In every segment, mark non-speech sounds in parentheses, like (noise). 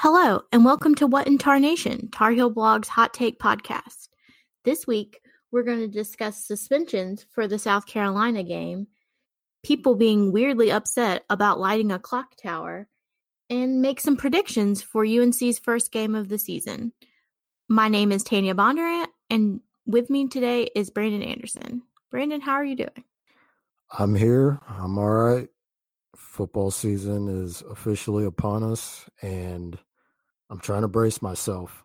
Hello, and welcome to What in Tarnation, Tar Heel Blog's Hot Take Podcast. This week, we're going to discuss suspensions for the South Carolina game, people being weirdly upset about lighting a clock tower, and make some predictions for UNC's first game of the season. My name is Tanya Bondurant, and with me today is Brandon Anderson. Brandon, how are you doing? I'm here. I'm all right. Football season is officially upon us, and I'm trying to brace myself.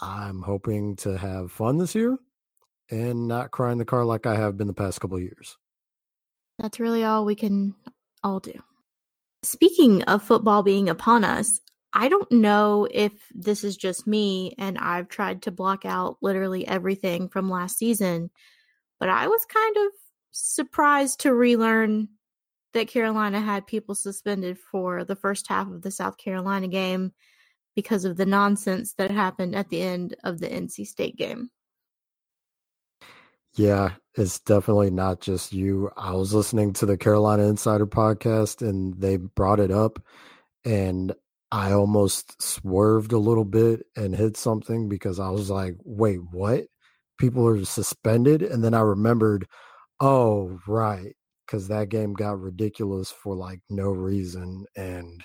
I'm hoping to have fun this year and not cry in the car like I have been the past couple years. That's really all we can all do. Speaking of football being upon us, I don't know if this is just me and I've tried to block out literally everything from last season, but I was kind of surprised to relearn that Carolina had people suspended for the first half of the South Carolina game because of the nonsense that happened at the end of the NC State game. Yeah, it's definitely not just you. I was listening to the Carolina Insider podcast and they brought it up and I almost swerved a little bit and hit something because I was like, wait, what? People are suspended? And then I remembered, oh, right. Because that game got ridiculous for like no reason. And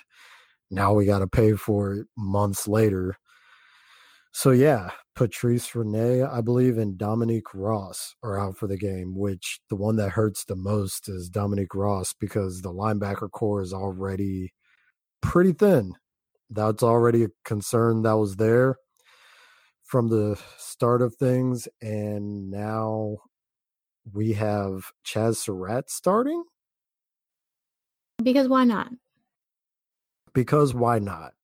now we got to pay for it months later. So yeah, Patrice Rene, I believe, and Dominique Ross are out for the game. Which the one that hurts the most is Dominique Ross because the linebacker corps is already pretty thin. That's already a concern that was there from the start of things, and now we have Chazz Surratt starting. Because why not? Because why not?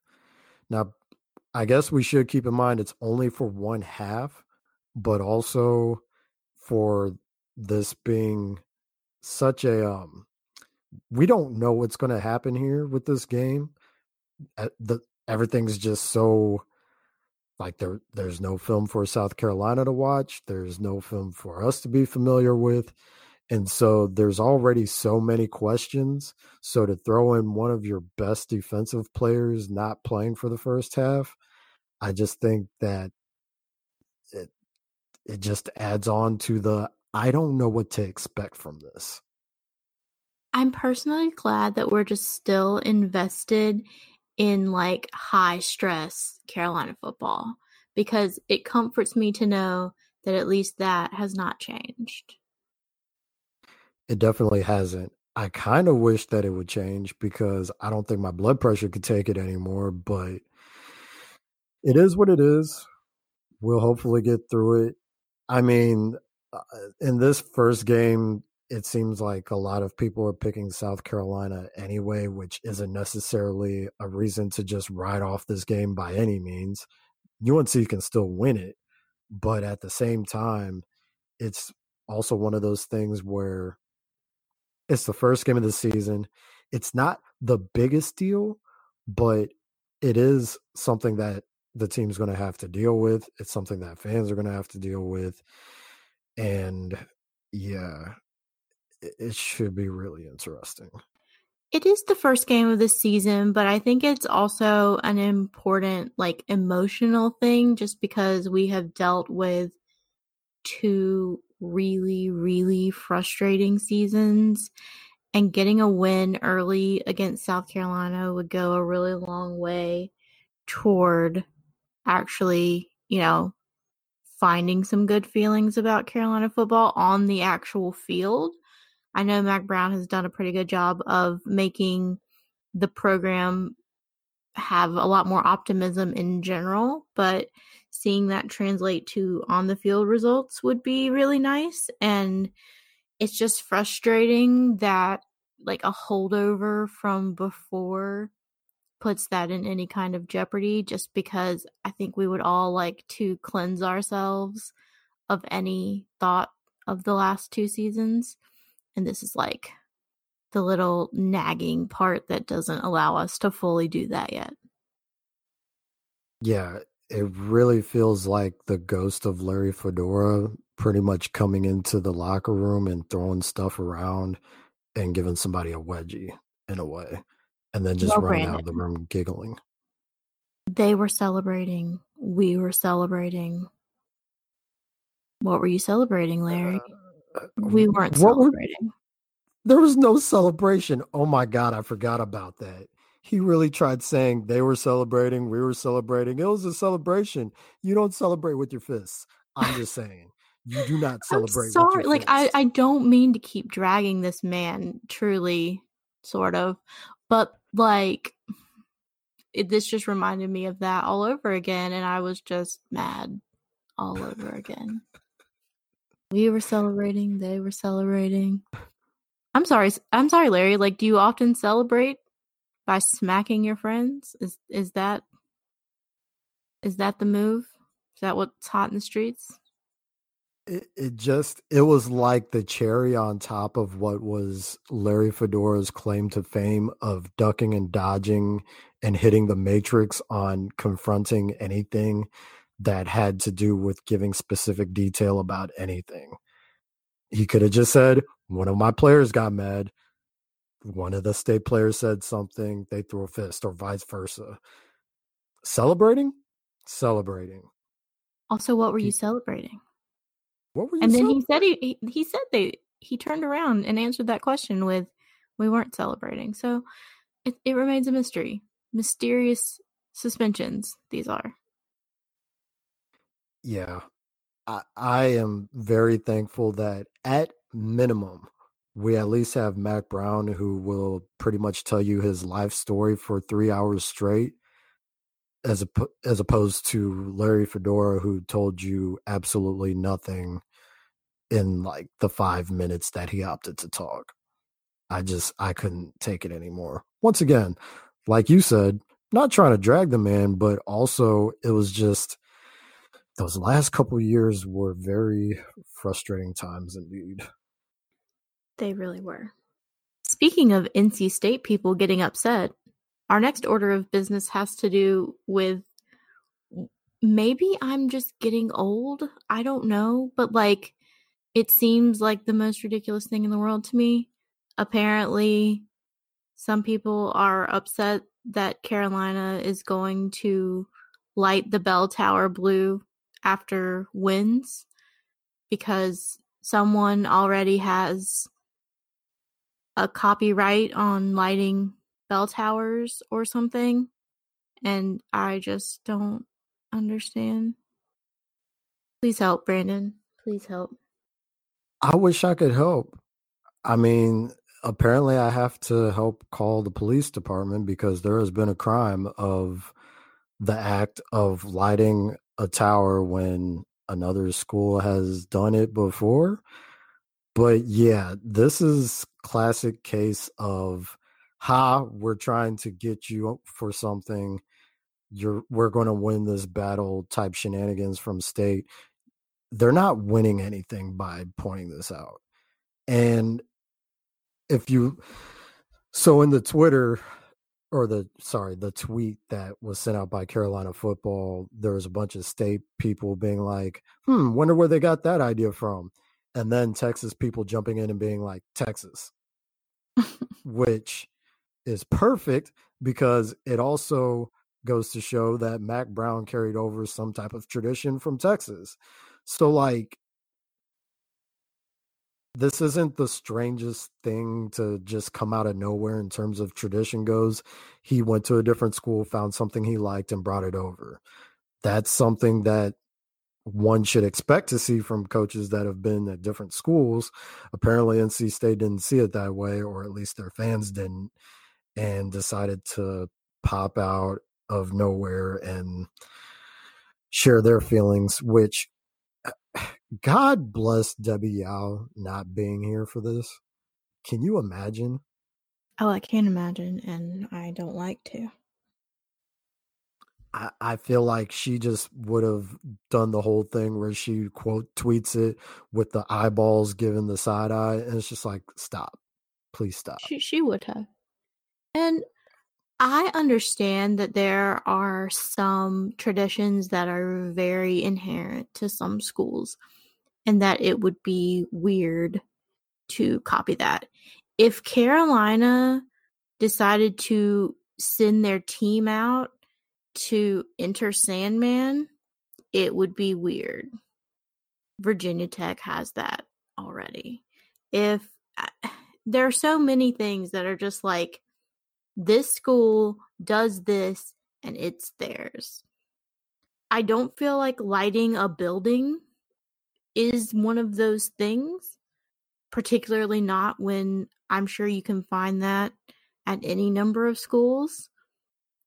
Now, I guess we should keep in mind it's only for one half, but also for this being such a um we don't know what's going to happen here with this game. The everything's just so like there there's no film for South Carolina to watch, there's no film for us to be familiar with. And so there's already so many questions. So to throw in one of your best defensive players not playing for the first half, I just think that it it just adds on to the I don't know what to expect from this. I'm personally glad that we're just still invested in like high stress Carolina football because it comforts me to know that at least that has not changed. It definitely hasn't. I kind of wish that it would change because I don't think my blood pressure could take it anymore, but it is what it is. We'll hopefully get through it. I mean, uh, in this first game, it seems like a lot of people are picking South Carolina anyway, which isn't necessarily a reason to just ride off this game by any means. UNC can still win it, but at the same time, it's also one of those things where it's the first game of the season. It's not the biggest deal, but it is something that the team's going to have to deal with. It's something that fans are going to have to deal with. And yeah, it should be really interesting. It is the first game of the season, but I think it's also an important, like, emotional thing just because we have dealt with two really, really frustrating seasons. And getting a win early against South Carolina would go a really long way toward actually, you know, finding some good feelings about Carolina football on the actual field. I know Mack Brown has done a pretty good job of making the program have a lot more optimism in general, but seeing that translate to on the field results would be really nice. And it's just frustrating that like a holdover from before puts that in any kind of jeopardy just because I think we would all like to cleanse ourselves of any thought of the last two seasons. And this is like the little nagging part that doesn't allow us to fully do that yet. Yeah, it really feels like the ghost of Larry Fedora pretty much coming into the locker room and throwing stuff around and giving somebody a wedgie in a way and then just well, running Brandon. out of the room giggling. They were celebrating. We were celebrating. What were you celebrating, Larry? Uh, we weren't what were- celebrating. there was no celebration. Oh my god, I forgot about that. He really tried saying they were celebrating, we were celebrating. It was a celebration. You don't celebrate with your fists. I'm just saying. You do not celebrate I'm sorry. with your Like I. I don't mean to keep dragging this man. Truly, sort of, but like, it, this just reminded me of that all over again, and I was just mad all over again. we were celebrating. They were celebrating. I'm sorry. I'm sorry, Larry. Like, do you often celebrate by smacking your friends? Is is that is that the move? Is that what's hot in the streets? it, it just it was like the cherry on top of what was Larry Fedora's claim to fame of ducking and dodging and hitting the matrix on confronting anything that had to do with giving specific detail about anything. He could have just said, one of my players got mad. One of the state players said something, they threw a fist, or vice versa. Celebrating? Celebrating. Also, what were you celebrating? What were you And then he said he, he he said they he turned around and answered that question with we weren't celebrating. So it, it remains a mystery. Mysterious suspensions these are. yeah I, I am very thankful that at minimum we at least have mack brown who will pretty much tell you his life story for three hours straight as a, as opposed to larry fedora who told you absolutely nothing in like the five minutes that he opted to talk i just i couldn't take it anymore once again like you said not trying to drag the man but also it was just those last couple years were very frustrating times indeed. They really were. Speaking of NC State people getting upset, our next order of business has to do with maybe I'm just getting old. I don't know, but like it seems like the most ridiculous thing in the world to me. Apparently, some people are upset that Carolina is going to light the bell tower blue after wins because someone already has a copyright on lighting bell towers or something and I just don't understand. Please help, Brandon. Please help. I wish I could help. I mean, apparently I have to help call the police department because there has been a crime of the act of lighting a tower when another school has done it before. But yeah, this is classic case of ha, we're trying to get you for something. You're we're going to win this battle type shenanigans from state. They're not winning anything by pointing this out. And if you so in the Twitter or the sorry, the tweet that was sent out by Carolina football, there was a bunch of state people being like, hmm, wonder where they got that idea from. And then Texas people jumping in and being like, Texas, (laughs) which is perfect because it also goes to show that Mack Brown carried over some type of tradition from Texas. So, like, this isn't the strangest thing to just come out of nowhere in terms of tradition goes. He went to a different school, found something he liked, and brought it over. That's something that one should expect to see from coaches that have been at different schools. Apparently, NC State didn't see it that way, or at least their fans didn't, and decided to pop out of nowhere and share their feelings, which (sighs) God bless Debbie Yao not being here for this. Can you imagine? Oh, I can't imagine, and I don't like to. I, feel like she just would have done the whole thing where she quote tweets it with the eyeballs giving the side eye, and it's just like, stop, please stop. She she would have. And I understand that there are some traditions that are very inherent to some schools and that it would be weird to copy that. If Carolina decided to send their team out to enter Sandman, it would be weird. Virginia Tech has that already. If (sighs) there are so many things that are just like this school does this and it's theirs. I don't feel like lighting a building is one of those things, particularly not when I'm sure you can find that at any number of schools.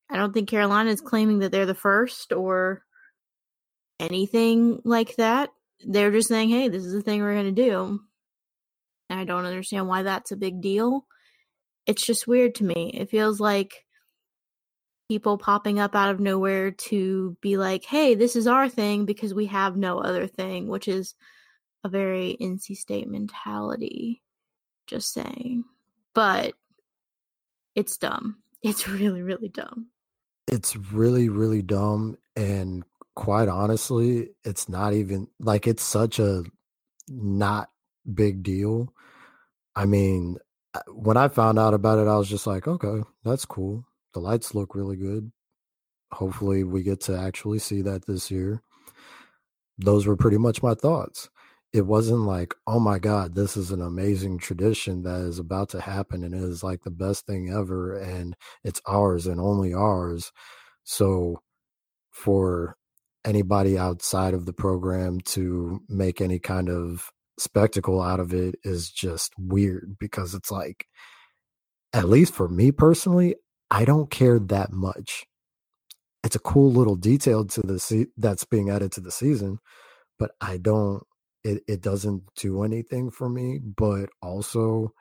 I don't think Carolina is claiming that they're the first or anything like that. They're just saying, hey, this is the thing we're going to do. And I don't understand why that's a big deal. It's just weird to me. It feels like people popping up out of nowhere to be like, hey, this is our thing because we have no other thing, which is a very NC State mentality. Just saying. But it's dumb. It's (laughs) really, really dumb. It's really, really dumb. And quite honestly, it's not even like it's such a not big deal. I mean, uh, when I found out about it, I was just like, okay, that's cool. The lights look really good. Hopefully, we get to actually see that this year. Those were pretty much my thoughts. It wasn't like, oh my God, this is an amazing tradition that is about to happen and it is like the best thing ever and it's ours and only ours. So, for anybody outside of the program to make any kind of spectacle out of it is just weird because it's like at least for me personally i don't care that much it's a cool little detail to the se- that's being added to the season but i don't it, it doesn't do anything for me but also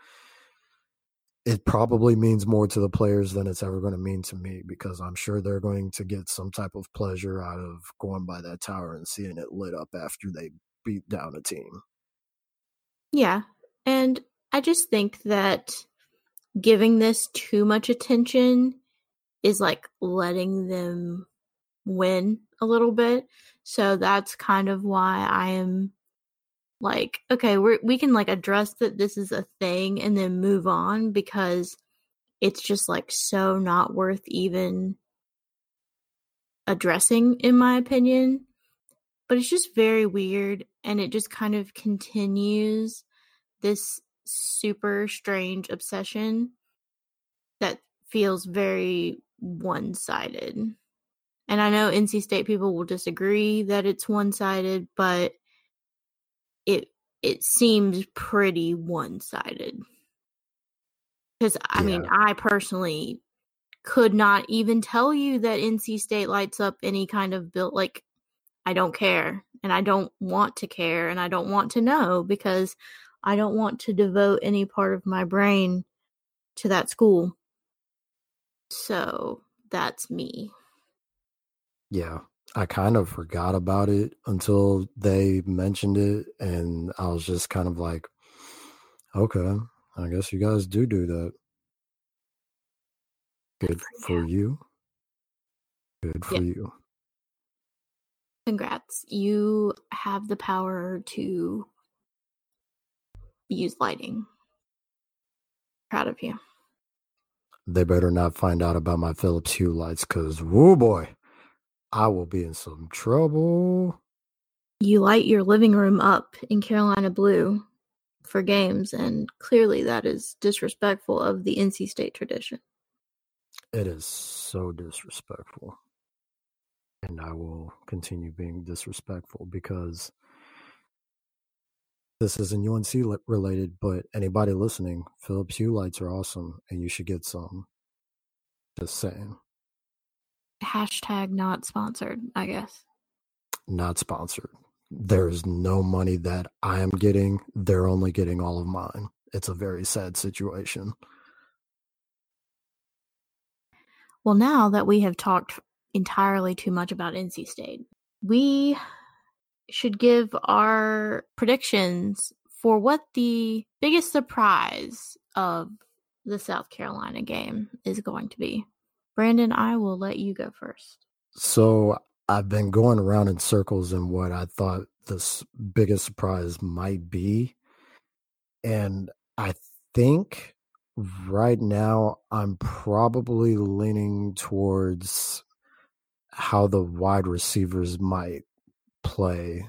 it probably means more to the players than it's ever going to mean to me because i'm sure they're going to get some type of pleasure out of going by that tower and seeing it lit up after they beat down a team yeah. And I just think that giving this too much attention is like letting them win a little bit. So that's kind of why I am like, okay, we we can like address that this is a thing and then move on because it's just like so not worth even addressing in my opinion but it's just very weird and it just kind of continues this super strange obsession that feels very one-sided. And I know NC State people will disagree that it's one-sided, but it it seems pretty one-sided. Cuz I yeah. mean, I personally could not even tell you that NC State lights up any kind of built like I don't care and I don't want to care and I don't want to know because I don't want to devote any part of my brain to that school. So that's me. Yeah. I kind of forgot about it until they mentioned it. And I was just kind of like, okay, I guess you guys do do that. Good for you. Good for yeah. you. Congrats. You have the power to use lighting. Proud of you. They better not find out about my Philips Hue lights because, whoo boy, I will be in some trouble. You light your living room up in Carolina blue for games, and clearly that is disrespectful of the NC State tradition. It is so disrespectful and I will continue being disrespectful because this isn't UNC related, but anybody listening, Philips Hue lights are awesome and you should get some. Just saying. Hashtag not sponsored, I guess. Not sponsored. There's no money that I am getting. They're only getting all of mine. It's a very sad situation. Well, now that we have talked entirely too much about NC State. We should give our predictions for what the biggest surprise of the South Carolina game is going to be. Brandon, I will let you go first. So I've been going around in circles in what I thought the biggest surprise might be. And I think right now I'm probably leaning towards how the wide receivers might play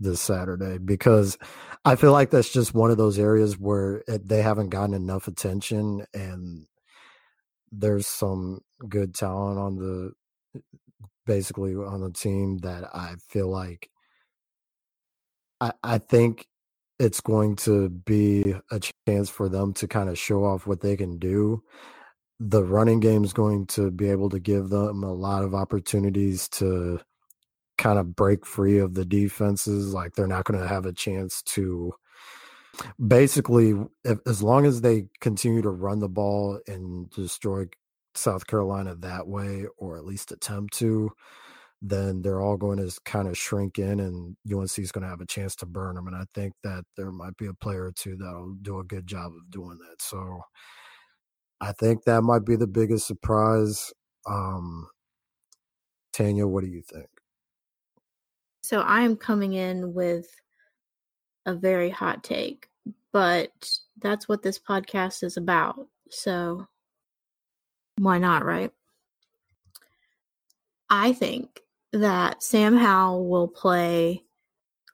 this Saturday because I feel like that's just one of those areas where it, they haven't gotten enough attention and there's some good talent on the basically on the team that I feel like I, I think it's going to be a chance for them to kind of show off what they can do. The running game is going to be able to give them a lot of opportunities to kind of break free of the defenses. Like they're not going to have a chance to basically, if, as long as they continue to run the ball and destroy South Carolina that way, or at least attempt to, then they're all going to kind of shrink in and UNC is going to have a chance to burn them. And I think that there might be a player or two that'll do a good job of doing that. So I think that might be the biggest surprise. Um, Tanya, what do you think? So I am coming in with a very hot take, but that's what this podcast is about. So why not, right? I think that Sam Howell will play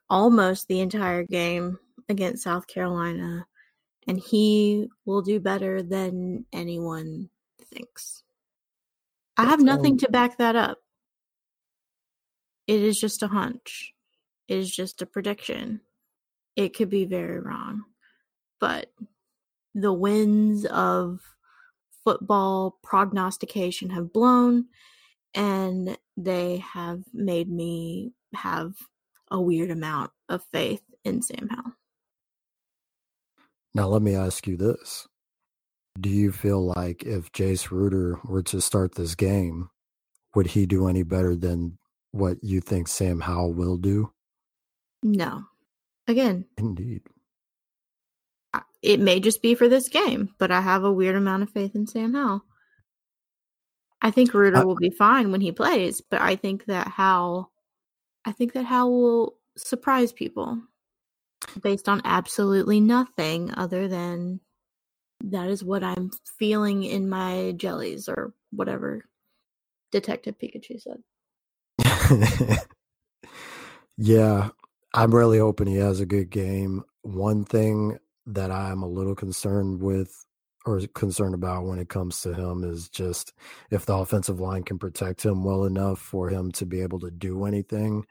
almost the entire game against South Carolina, and he will do better than anyone thinks. I have nothing to back that up. It is just a hunch. It is just a prediction. It could be very wrong. But the winds of football prognostication have blown and they have made me have a weird amount of faith in Sam Howell. Now, let me ask you this. Do you feel like if Jace Ruder were to start this game, would he do any better than what you think Sam Howell will do? No. Again, indeed. It may just be for this game, but I have a weird amount of faith in Sam Howell. I think Ruder uh will be fine when he plays, but I think that Howell, I think that Howell will surprise people based on absolutely nothing other than that is what I'm feeling in my jellies or whatever Detective Pikachu said. (laughs) yeah, I'm really hoping he has a good game. One thing that I'm a little concerned with or concerned about when it comes to him is just if the offensive line can protect him well enough for him to be able to do anything.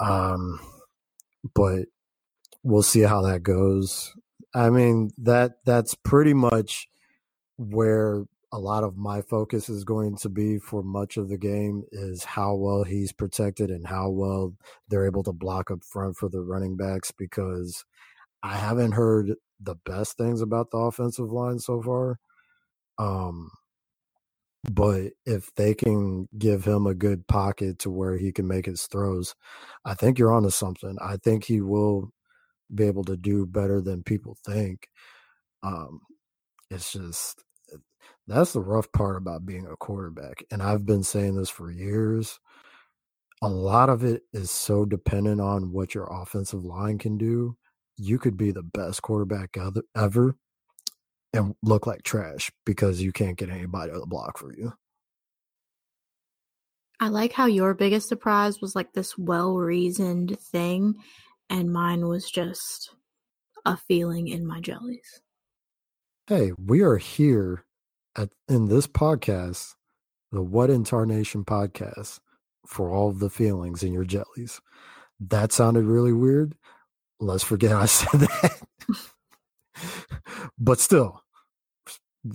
Um, but we'll see how that goes. I mean that that's pretty much where a lot of my focus is going to be for much of the game is how well he's protected and how well they're able to block up front for the running backs because I haven't heard the best things about the offensive line so far. Um, but if they can give him a good pocket to where he can make his throws, I think you're onto something. I think he will be able to do better than people think. Um, it's just that's the rough part about being a quarterback. And I've been saying this for years. A lot of it is so dependent on what your offensive line can do you could be the best quarterback ever and look like trash because you can't get anybody to block for you. I like how your biggest surprise was like this well reasoned thing, and mine was just a feeling in my jellies. Hey, we are here at in this podcast, the What in Tarnation podcast, for all the feelings in your jellies. That sounded really weird, Let's forget I (laughs) said that. but still,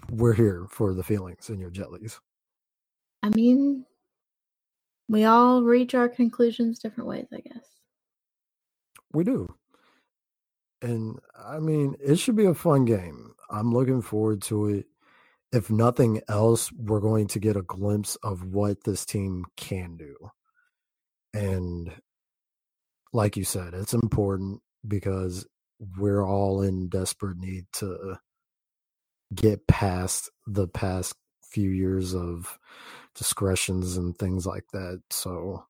we're here for the feelings in your jellies. I mean, we all reach our conclusions different ways, I guess. We do. And I mean, it should be a fun game. I'm looking forward to it. If nothing else, we're going to get a glimpse of what this team can do. And like you said, it's important because we're all in desperate need to get past the past few years of discretions and things like that. So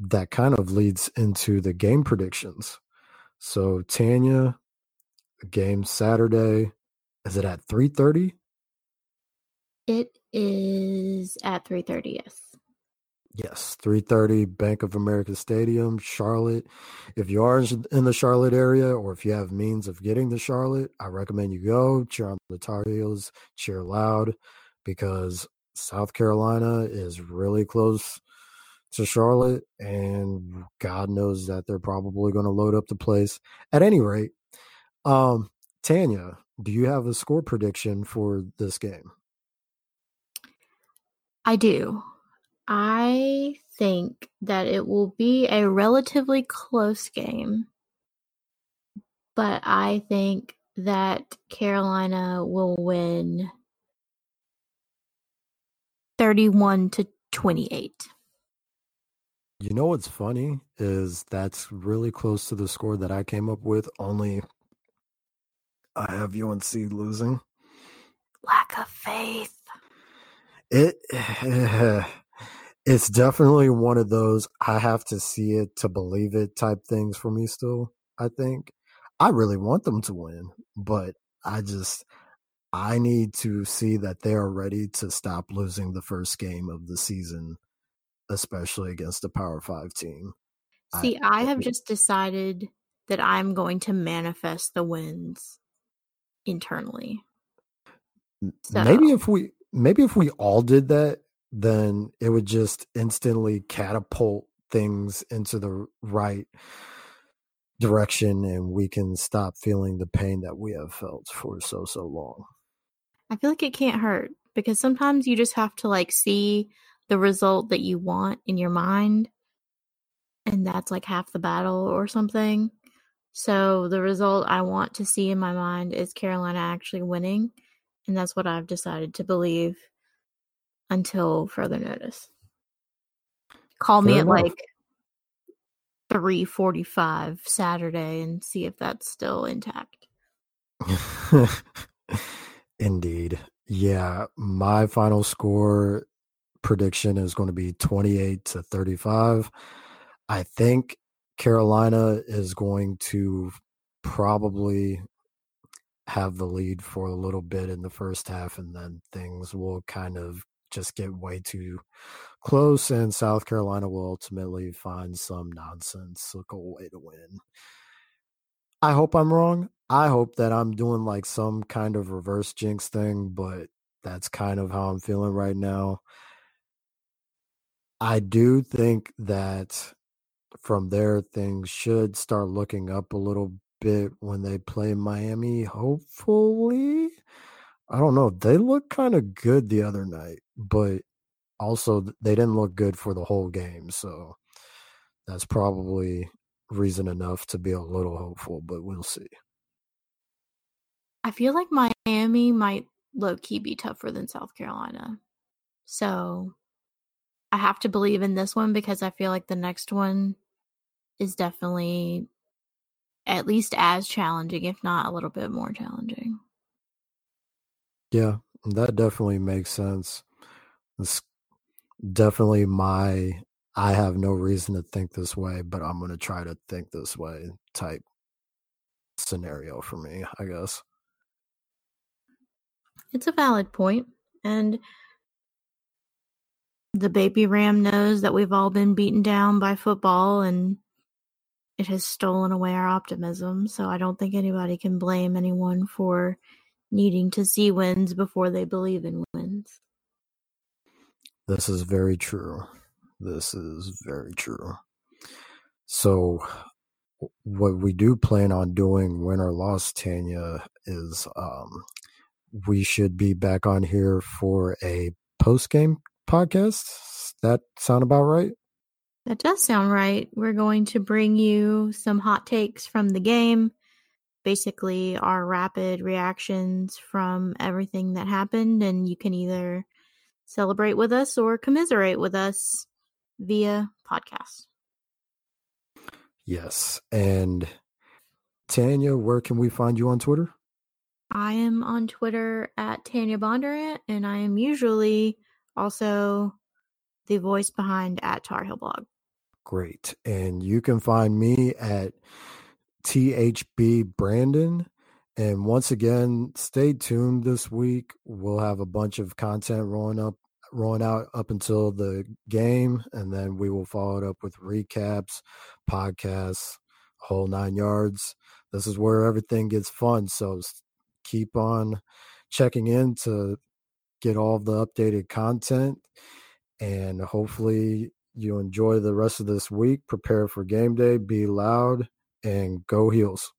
that kind of leads into the game predictions. So Tanya, game Saturday, is it at three thirty? It is at 3:30. Yes. Yes, 3:30 Bank of America Stadium, Charlotte. If you are in the Charlotte area or if you have means of getting to Charlotte, I recommend you go cheer on the Tar Heels, cheer loud because South Carolina is really close to Charlotte and God knows that they're probably going to load up the place. At any rate, um Tanya, do you have a score prediction for this game? I do. I think that it will be a relatively close game, but I think that Carolina will win 31 to 28. You know what's funny is that's really close to the score that I came up with, only I have UNC losing. Lack of faith. It (sighs) it's definitely one of those I have to see it to believe it type things for me still. I think I really want them to win, but I just I need to see that they are ready to stop losing the first game of the season, especially against a Power 5 team. See, I, I have just decided that I'm going to manifest the wins internally. So. Maybe if we maybe if we all did that, then it would just instantly catapult things into the right direction and we can stop feeling the pain that we have felt for so so long. I feel like it can't hurt because sometimes you just have to like see the result that you want in your mind and that's like half the battle or something. So the result I want to see in my mind is Carolina actually winning and that's what I've decided to believe until further notice. Call Fair me at enough. like 3:45 Saturday and see if that's still intact. (laughs) Indeed. Yeah, my final score prediction is going to be 28 to 35. I think Carolina is going to probably have the lead for a little bit in the first half and then things will kind of just get way too close, and South Carolina will ultimately find some nonsensical way to win. I hope I'm wrong. I hope that I'm doing like some kind of reverse jinx thing, but that's kind of how I'm feeling right now. I do think that from there, things should start looking up a little bit when they play Miami, hopefully. I don't know. They look kind of good the other night, but also they didn't look good for the whole game. So that's probably reason enough to be a little hopeful, but we'll see. I feel like Miami might low key be tougher than South Carolina. So I have to believe in this one because I feel like the next one is definitely at least as challenging, if not a little bit more challenging. Yeah, that definitely makes sense. It's definitely my I have no reason to think this way, but I'm going to try to think this way type scenario for me, I guess. It's a valid point and the baby ram knows that we've all been beaten down by football and it has stolen away our optimism, so I don't think anybody can blame anyone for needing to see wins before they believe in wins. This is very true. This is very true. So, what we do plan on doing, win or loss, Tanya, is um, we should be back on here for a post game podcast. That sound about right? That does sound right. We're going to bring you some hot takes from the game basically our rapid reactions from everything that happened and you can either celebrate with us or commiserate with us via podcast. Yes. And Tanya, where can we find you on Twitter? I am on Twitter at Tanya Bondurant, and I am usually also the voice behind at Tar Heel Blog. Great. And you can find me at THB Brandon. And once again, stay tuned this week. We'll have a bunch of content rolling up, rolling out up until the game, and then we will follow it up with recaps, podcasts, whole nine yards. This is where everything gets fun. So keep on checking in to get all the updated content, and hopefully you enjoy the rest of this week. Prepare for game day. Be loud and go heels.